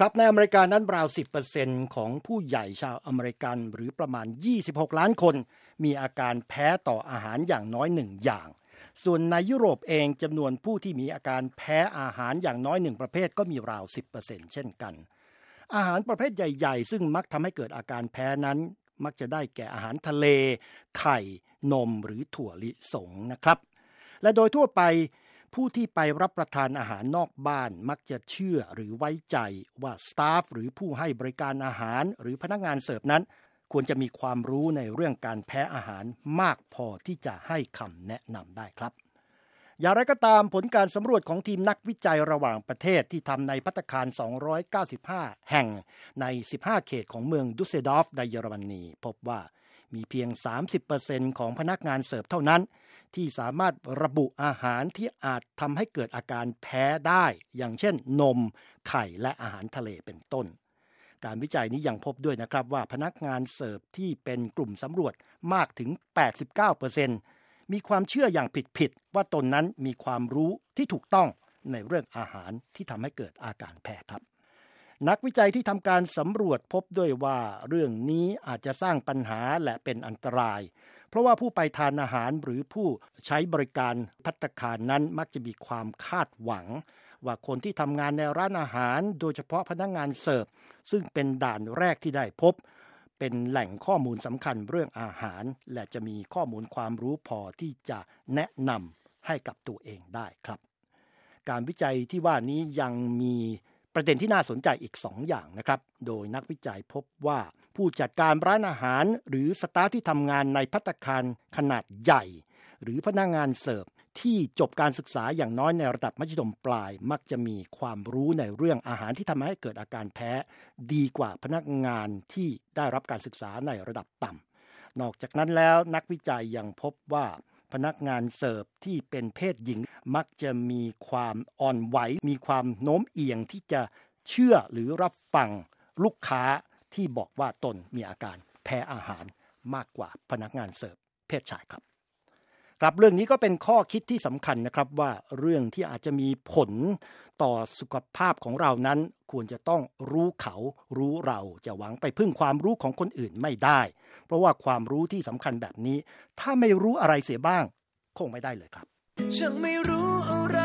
ครับในอเมริกานั้นราว 10%ของผู้ใหญ่ชาวอเมริกันหรือประมาณ 26 ล้านคน มีอาการแพ้ต่ออาหารอย่างน้อยหนึ่งอย่าง ส่วนในยุโรปเองจำนวนผู้ที่มีอาการแพ้อาหารอย่างน้อยหนึ่งประเภทก็มีราว 10%เช่นกัน อาหารประเภทใหญ่ ๆ ซึ่งมักทำให้เกิดอาการแพ้นั้น มักจะได้แก่อาหารทะเล ไข่ นมหรือถั่วลิสงนะครับ และโดยทั่วไป ผู้ที่ไปรับประทานอาหารนอกบ้านมักจะเชื่อหรือไว้ใจว่าสตาฟหรือผู้ให้บริการอาหารหรือพนักงานเสิร์ฟนั้น ควรจะมีความรู้ในเรื่องการแพ้อาหารมากพอที่จะให้คำแนะนำได้ครับ อย่างไรก็ตามผลการสำรวจของทีมนักวิจัยระหว่างประเทศที่ทำในพัตคาร 295 แห่งใน 15 เขตของเมืองดุสเซดอฟในเยอรมนีพบว่ามีเพียง 30%ของพนักงานเสิร์ฟเท่านั้น ที่สามารถระบุอาหารที่อาจทำให้เกิดอาการแพ้ได้ อย่างเช่น นม ไข่และอาหารทะเลเป็นต้น การวิจัยนี้ยังพบด้วยนะครับว่าพนักงานเสิร์ฟที่เป็นกลุ่มสำรวจมากถึง 89%มีความเชื่ออย่างผิดๆว่าตนนั้นมีความรู้ที่ถูกต้องในเรื่องอาหารที่ทำให้เกิดอาการแพ้ครับ นักวิจัยที่ทำการสำรวจพบด้วยว่าเรื่องนี้อาจจะสร้างปัญหาและเป็นอันตราย เพราะว่าผู้ไปทานอาหารหรือผู้ใช้บริการพัตคารนั้นมักจะมีความคาดหวัง ว่าคนที่ทำงานในร้านอาหาร โดยเฉพาะพนักงงานเสิร์ฟซึ่งเป็นด่านแรกที่ได้พบ เป็นแหล่งข้อมูลสำคัญเรื่องอาหาร และจะมีข้อมูลความรู้พอที่จะแนะนำให้กับตัวเองได้ครับ การวิจัยที่ว่านี้ยังมี ประเด็นที่น่าสนใจอีก2ออย่างนะครับ โดยนักวิจัยพบว่าผู้จัดการร้านอาหาร หรือสตาฟที่ทำงานในพัตคารขนาดใหญ่ หรือพนักงงานเสิร์ฟที่จบการศึกษาอย่างน้อยในระดับมัธยมปลาย มักจะมีความรู้ในเรื่องอาหารที่ทำให้เกิดอาการแพ้ ดีกว่าพนักงานที่ได้รับการศึกษาในระดับต่ำนอกจากนั้นแล้วนักวิจัยยังพบว่า พนักงานเสิร์ฟที่เป็นเพศหญิง มักจะมีความอ่อนไหว มีความโน้มเอียงที่จะเชื่อหรือรับฟังลูกค้าที่บอกว่าตนมีอาการแพ้อาหารมากกว่าพนักงานเสิร์ฟเพศชายครับ ครับเรื่องนี้ก็เป็นข้อคิดที่สำคัญนะครับว่าเรื่องที่อาจจะมีผลต่อสุขภาพของเรานั้น ควรจะต้องรู้เขารู้เราจะหวังไปพึ่งความรู้ของคนอื่นไม่ได้ เพราะว่าความรู้ที่สำคัญแบบนี้ ถ้าไม่รู้อะไรเสียบ้าง คงไม่ได้เลยครับฉันไม่รู้อะไร